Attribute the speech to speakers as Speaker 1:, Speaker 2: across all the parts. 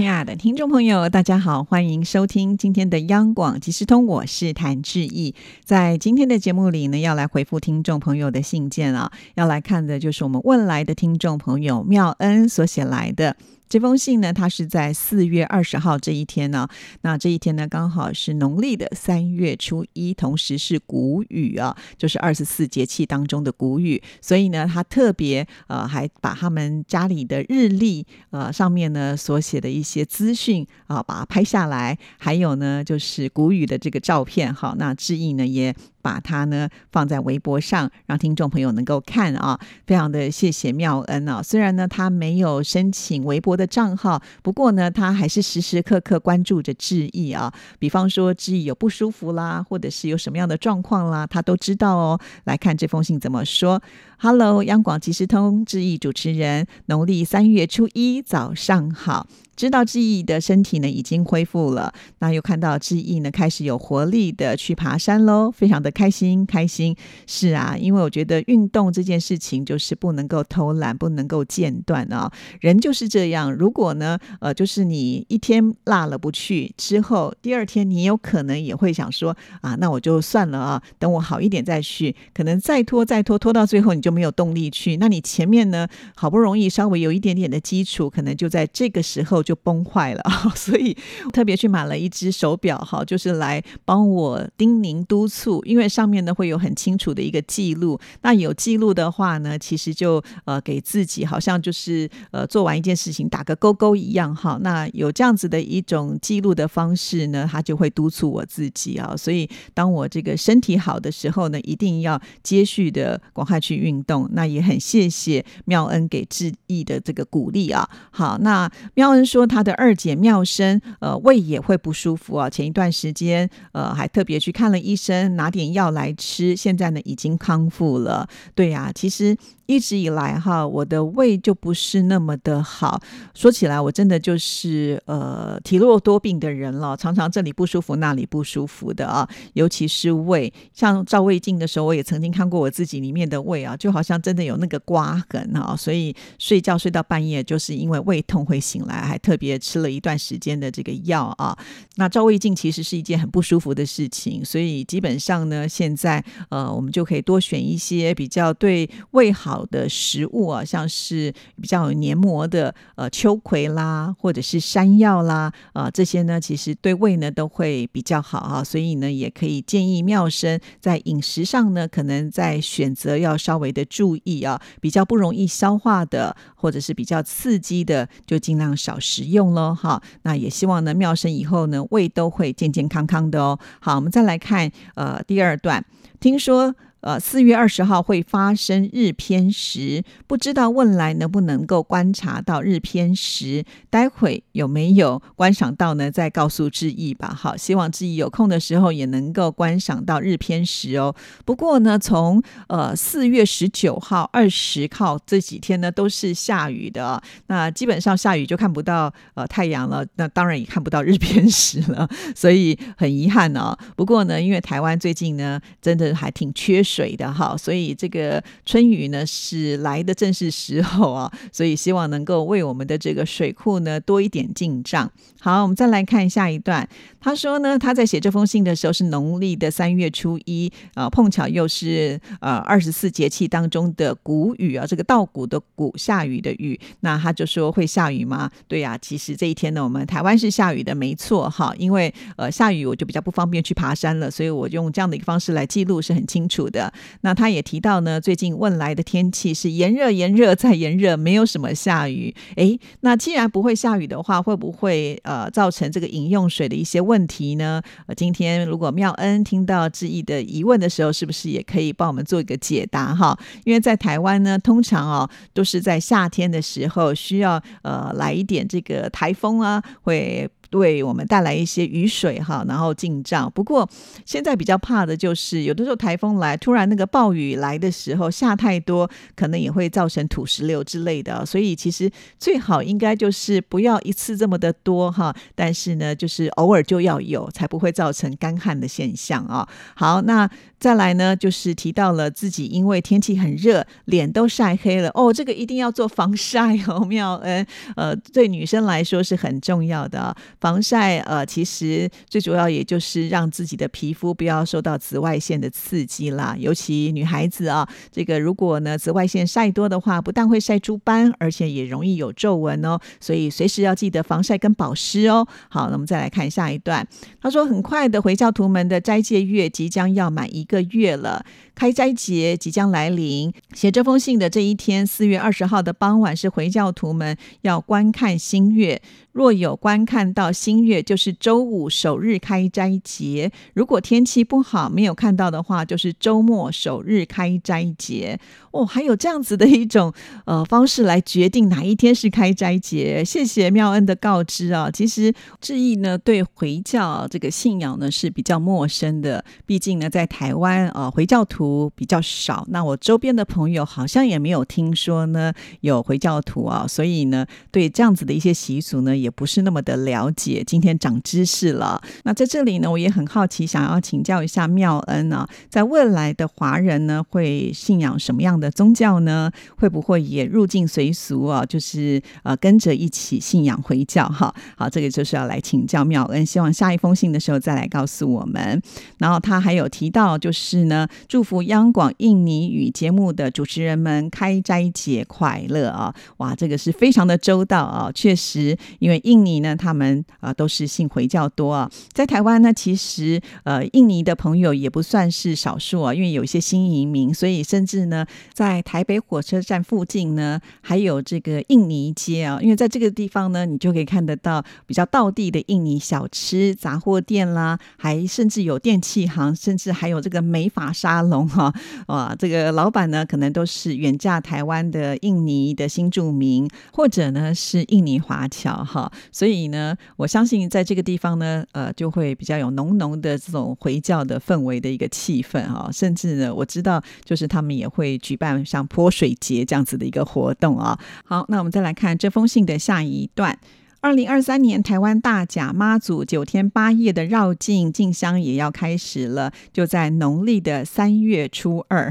Speaker 1: 亲爱的听众朋友，大家好，欢迎收听今天的央广即时通，我是谭志毅。在今天的节目里呢，要来回复听众朋友的信件啊，要来看的就是我们问来的听众朋友妙恩所写来的。这封信呢，它是在四月二十号这一天呢。那这一天呢，刚好是农历的三月初一，同时是谷雨啊，就是二十四节气当中的谷雨。所以呢，他特别呃，还把他们家里的日历呃上面呢所写的一些资讯啊，把它拍下来。还有呢，就是谷雨的这个照片哈。那志毅呢也。把它呢放在微博上，让听众朋友能够看啊，非常的谢谢妙恩啊。虽然呢他没有申请微博的账号，不过呢他还是时时刻刻关注着志毅啊。比方说志毅有不舒服啦，或者是有什么样的状况啦，他都知道哦。来看这封信怎么说。Hello，央广即时通志毅主持人，农历三月初一早上好。知道志毅的身体呢已经恢复了，那又看到志毅呢开始有活力的去爬山喽，非常的开心开心。是啊，因为我觉得运动这件事情就是不能够偷懒，不能够间断啊。人就是这样，如果呢呃就是你一天落了不去之后，第二天你有可能也会想说啊，那我就算了啊，等我好一点再去。可能再拖再拖拖到最后你就没有动力去，那你前面呢好不容易稍微有一点点的基础，可能就在这个时候。就崩坏了，所以特别去买了一只手表，哈，就是来帮我叮咛督促，因为因为上面呢会有很清楚的一个记录。那有记录的话呢，其实就呃给自己好像就是呃做完一件事情打个勾勾一样，哈。那有这样子的一种记录的方式呢，他就会督促我自己啊。所以当我这个身体好的时候呢，一定要接续的赶快去运动。那也很谢谢妙恩给志毅的这个鼓励啊。好，那妙恩。说他的二姐妙生，呃，胃也会不舒服啊。前一段时间，呃，还特别去看了医生，拿点药来吃，现在呢已经康复了。对呀，其实。一直以来哈，我的胃就不是那么的好。说起来，我真的就是呃体弱多病的人了，常常这里不舒服，那里不舒服的啊。尤其是胃，像照胃镜的时候，我也曾经看过我自己里面的胃啊，就好像真的有那个刮痕啊。所以睡觉睡到半夜，就是因为胃痛会醒来，还特别吃了一段时间的这个药啊。那照胃镜其实是一件很不舒服的事情，所以基本上呢，现在呃我们就可以多选一些比较对胃好。的食物啊，像是比较有黏膜的呃秋葵啦，或者是山药啦，啊这些呢，其实对胃呢都会比较好啊，所以呢，也可以建议妙生在饮食上呢，可能在选择要稍微的注意啊，比较不容易消化的，或者是比较刺激的，就尽量少食用喽哈。那也希望呢，妙生以后呢，胃都会健健康康的哦。好，我们再来看呃第二二段，听说。呃，四月二十号会发生日偏食，不知道问来能不能够观察到日偏食？待会有没有观赏到呢？再告诉志毅吧。好，希望志毅有空的时候也能够观赏到日偏食哦。不过呢，从呃四月十九号、二十号这几天呢，都是下雨的。那基本上下雨就看不到呃太阳了，那当然也看不到日偏食了，所以很遗憾哦。不过呢，因为台湾最近呢，真的还挺缺。水的哈，所以这个春雨呢是来的正是时候啊，所以希望能够为我们的这个水库呢多一点进账。好，我们再来看下一段。他说呢，他在写这封信的时候是农历的三月初一啊，碰巧又是呃二十四节气当中的谷雨啊，这个稻谷的谷，下雨的雨。那他就说会下雨吗？对呀，其实这一天呢，我们台湾是下雨的，没错哈。因为呃下雨我就比较不方便去爬山了，所以我用这样的一个方式来记录是很清楚的。那他也提到呢，最近问来的天气是炎热炎热再炎热，没有什么下雨。诶，那既然不会下雨的话，会不会呃造成这个饮用水的一些？问题呢？呃，今天如果妙恩听到志毅的疑问的时候，是不是也可以帮我们做一个解答哈？因为在台湾呢，通常哦都是在夏天的时候需要呃来一点这个台风啊，会。对我们带来一些雨水哈，然后进账。不过现在比较怕的就是有的时候台风来，突然那个暴雨来的时候下太多，可能也会造成土石流之类的。所以其实最好应该就是不要一次这么的多哈，但是呢，就是偶尔就要有，才不会造成干旱的现象啊。好，那。再来呢，就是提到了自己因为天气很热，脸都晒黑了哦，这个一定要做防晒哦，妙恩，呃，对女生来说是很重要的防晒。呃，其实最主要也就是让自己的皮肤不要受到紫外线的刺激啦，尤其女孩子啊，这个如果呢紫外线晒多的话，不但会晒出斑，而且也容易有皱纹哦，所以随时要记得防晒跟保湿哦。好，那我们再来看下一段，他说很快的回教徒们的斋戒月即将要满一。个月了，开斋节即将来临。写这封信的这一天，四月二十号的傍晚，是回教徒们要观看新月。若有观看到新月，就是周五首日开斋节；如果天气不好，没有看到的话，就是周末首日开斋节。哦，还有这样子的一种呃方式来决定哪一天是开斋节。谢谢妙恩的告知啊。其实志毅呢对回教这个信仰呢是比较陌生的，毕竟呢在台湾啊回教徒比较少。那我周边的朋友好像也没有听说呢有回教徒啊，所以呢对这样子的一些习俗呢。也不是那么的了解，姐今天长知识了。那在这里呢，我也很好奇，想要请教一下妙恩啊，在未来的华人呢，会信仰什么样的宗教呢？会不会也入境随俗啊？就是呃，跟着一起信仰回教哈？好，这个就是要来请教妙恩，希望下一封信的时候再来告诉我们。然后他还有提到，就是呢，祝福央广印尼语节目的主持人们开斋节快乐啊！哇，这个是非常的周到啊，确实因为印尼呢，他们啊都是信回教多啊，在台湾呢，其实呃印尼的朋友也不算是少数啊，因为有一些新移民，所以甚至呢，在台北火车站附近呢，还有这个印尼街啊，因为在这个地方呢，你就可以看得到比较道地的印尼小吃、杂货店啦，还甚至有电器行，甚至还有这个美发沙龙哈，哇，这个老板呢，可能都是远嫁台湾的印尼的新住民，或者呢是印尼华侨哈。所以呢，我相信在这个地方呢，呃，就会比较有浓浓的这种回教的氛围的一个气氛啊，甚至呢，我知道就是他们也会举办像泼水节这样子的一个活动啊。好，那我们再来看这封信的下一段。二零二三年台湾大甲妈祖九天八夜的绕境进香也要开始了，就在农历的三月初二，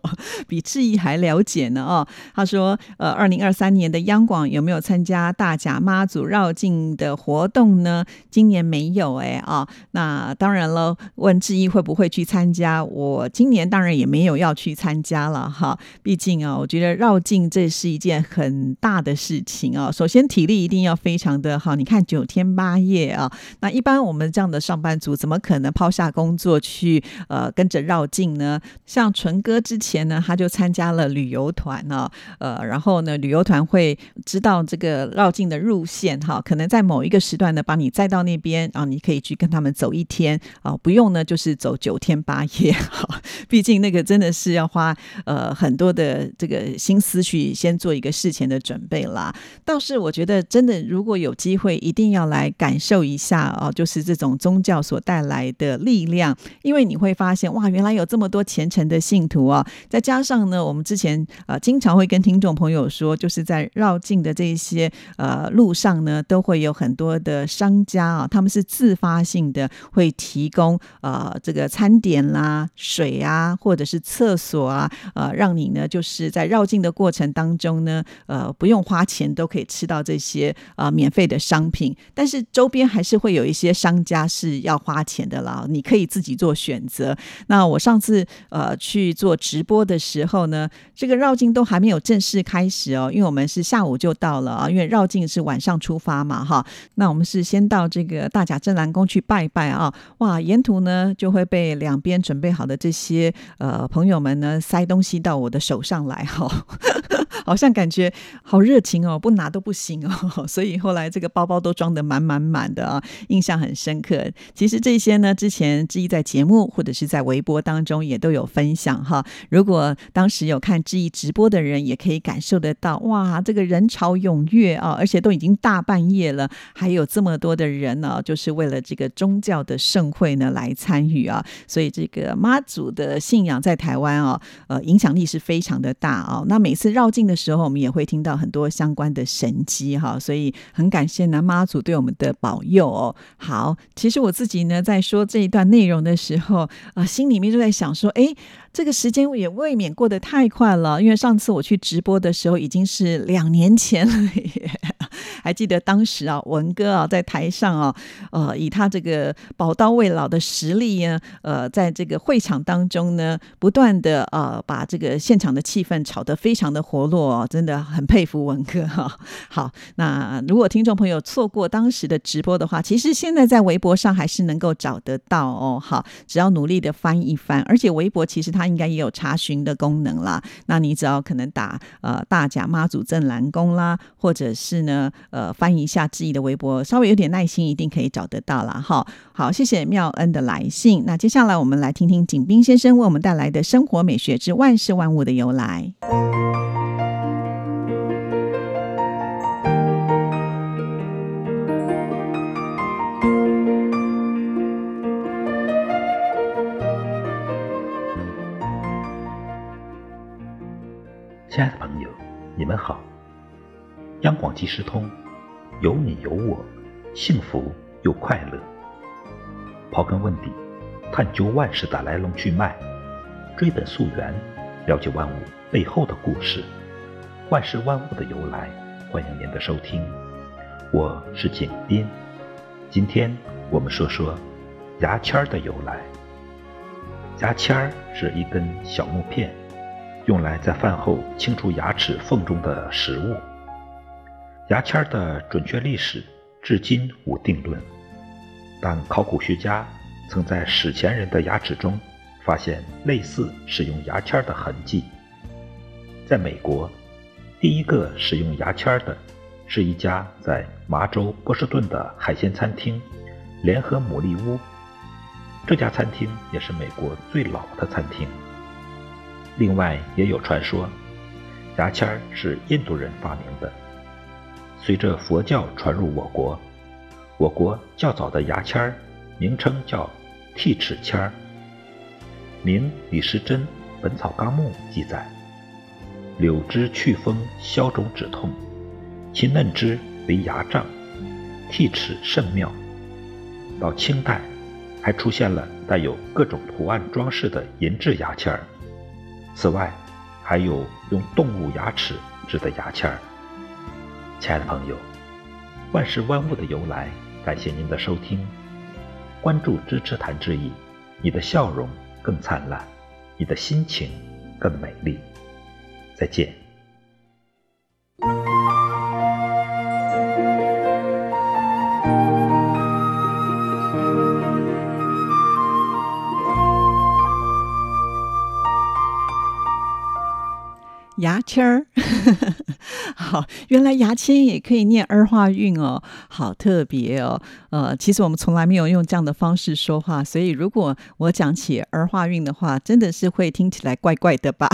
Speaker 1: 比志毅还了解呢哦。他说，呃，二零二三年的央广有没有参加大甲妈祖绕境的活动呢？今年没有哎啊，那当然了，问志毅会不会去参加？我今年当然也没有要去参加了哈，毕竟啊，我觉得绕境这是一件很大的事情啊，首先体力一定要非常。的好，你看九天八夜啊，那一般我们这样的上班族怎么可能抛下工作去呃跟着绕境呢？像纯哥之前呢，他就参加了旅游团呢，呃，然后呢，旅游团会知道这个绕境的路线哈，可能在某一个时段呢，把你载到那边啊，你可以去跟他们走一天啊，不用呢，就是走九天八夜哈，毕竟那个真的是要花呃很多的这个心思去先做一个事前的准备啦。倒是我觉得真的如果有机会一定要来感受一下哦，就是这种宗教所带来的力量，因为你会发现哇，原来有这么多虔诚的信徒啊！再加上呢，我们之前呃经常会跟听众朋友说，就是在绕境的这些呃路上呢，都会有很多的商家啊，他们是自发性的会提供呃这个餐点啦、水啊，啊或者是厕所啊，呃，让你呢就是在绕境的过程当中呢，呃，不用花钱都可以吃到这些啊免。费的商品，但是周边还是会有一些商家是要花钱的啦。你可以自己做选择。那我上次呃去做直播的时候呢，这个绕境都还没有正式开始哦，因为我们是下午就到了啊，因为绕境是晚上出发嘛哈。那我们是先到这个大甲镇澜宫去拜拜啊，哇，沿途呢就会被两边准备好的这些呃朋友们呢塞东西到我的手上来哈。好像感觉好热情哦，不拿都不行哦。所以后来这个包包都装得满满满的啊，印象很深刻。其实这些呢，之前志毅在节目或者是在微博当中也都有分享哈。如果当时有看志毅直播的人，也可以感受得到，哇，这个人潮踊跃啊，而且都已经大半夜了，还有这么多的人呢，就是为了这个宗教的盛会呢来参与啊。所以这个妈祖的信仰在台湾啊，呃，影响力是非常的大啊。那每次绕境的时候，我们也会听到很多相关的神机哈。所以很感谢南妈祖对我们的保佑哦。好，其实我自己呢，在说这一段内容的时候啊，心里面就在想说，哎。这个时间也未免过得太快了，因为上次我去直播的时候已经是两年前了。还记得当时啊，文哥啊在台上啊，呃，以他这个宝刀未老的实力呢，呃，在这个会场当中呢，不断的呃把这个现场的气氛炒得非常的活络，真的很佩服文哥哈。好，那如果听众朋友错过当时的直播的话，其实现在在微博上还是能够找得到哦。好，只要努力的翻一翻，而且微博其实它应该也有查询的功能啦。那你只要可能打呃大甲妈祖镇澜宫啦，或者是呢。呃，翻译一下志毅的微博，稍微有点耐心，一定可以找得到啦哈。好，谢谢妙恩的来信。那接下来我们来听听景斌先生为我们带来的生活美学之万事万物的由来。
Speaker 2: 亲爱的朋友，你们好。央广即时通，有你有我，幸福又快乐。刨根问底，探究万事的来龙去脉，追本溯源，了解万物背后的故事，万事万物的由来。欢迎您的收听，我是景斌。今天我们说说牙签的由来。牙签是一根小木片，用来在饭后清除牙齿缝中的食物。牙签的准确历史至今无定论，但考古学家曾在史前人的牙齿中发现类似使用牙签的痕迹。在美国，第一个使用牙签的是一家在麻州波士顿的海鲜餐厅——联合牡蛎屋。这家餐厅也是美国最老的餐厅。另外，也有传说，牙签是印度人发明的。随着佛教传入我国，我国较早的牙签儿名称叫剔齿签儿。明李时珍《本草纲目》记载：柳枝祛风消肿止痛，其嫩枝为牙杖，剔齿甚妙。到清代，还出现了带有各种图案装饰的银质牙签儿。此外，还有用动物牙齿制的牙签儿。亲爱的朋友，万事万物的由来，感谢您的收听，关注支持谈志意，你的笑容更灿烂，你的心情更美丽。再见。
Speaker 1: 牙签儿。好，原来牙签也可以念儿化韵哦，好特别哦。呃，其实我们从来没有用这样的方式说话，所以如果我讲起儿化韵的话，真的是会听起来怪怪的吧？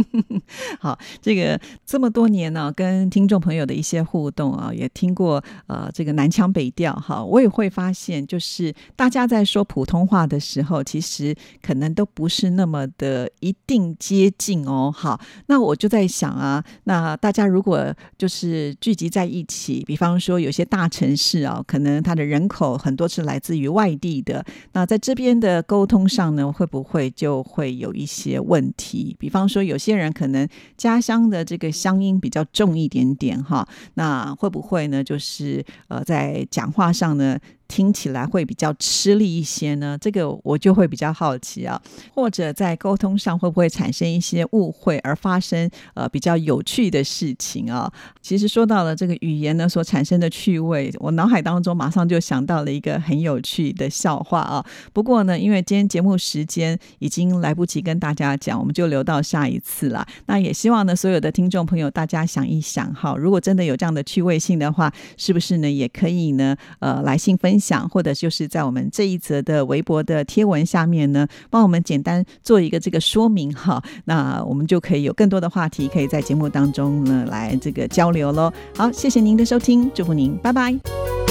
Speaker 1: 好，这个这么多年呢，跟听众朋友的一些互动啊，也听过呃这个南腔北调哈，我也会发现，就是大家在说普通话的时候，其实可能都不是那么的一定接近哦。好，那我就在想啊，那大家如果就是聚集在一起，比方说有些大城市啊，可能他的人口很多是来自于外地的，那在这边的沟通上呢，会不会就会有一些问题？比方说，有些人可能家乡的这个乡音比较重一点点哈，那会不会呢？就是呃，在讲话上呢，听起来会比较吃力一些呢？这个我就会比较好奇啊。或者在沟通上会不会产生一些误会，而发生呃比较有趣的事情啊？其实说到了这个语言呢所产生的趣味，我脑海当中马上就想到了一个很有趣的笑话啊。不过呢，因为今天节目时间已经来不及跟大家讲，我们就留到下一次了。那也希望呢，所有的听众朋友大家想一想哈，如果真的有这样的趣味性的话，是不是呢也可以呢呃来信分。分享，或者就是在我们这一则的微博的贴文下面呢，帮我们简单做一个这个说明哈，那我们就可以有更多的话题可以在节目当中呢来这个交流喽。好，谢谢您的收听，祝福您，拜拜。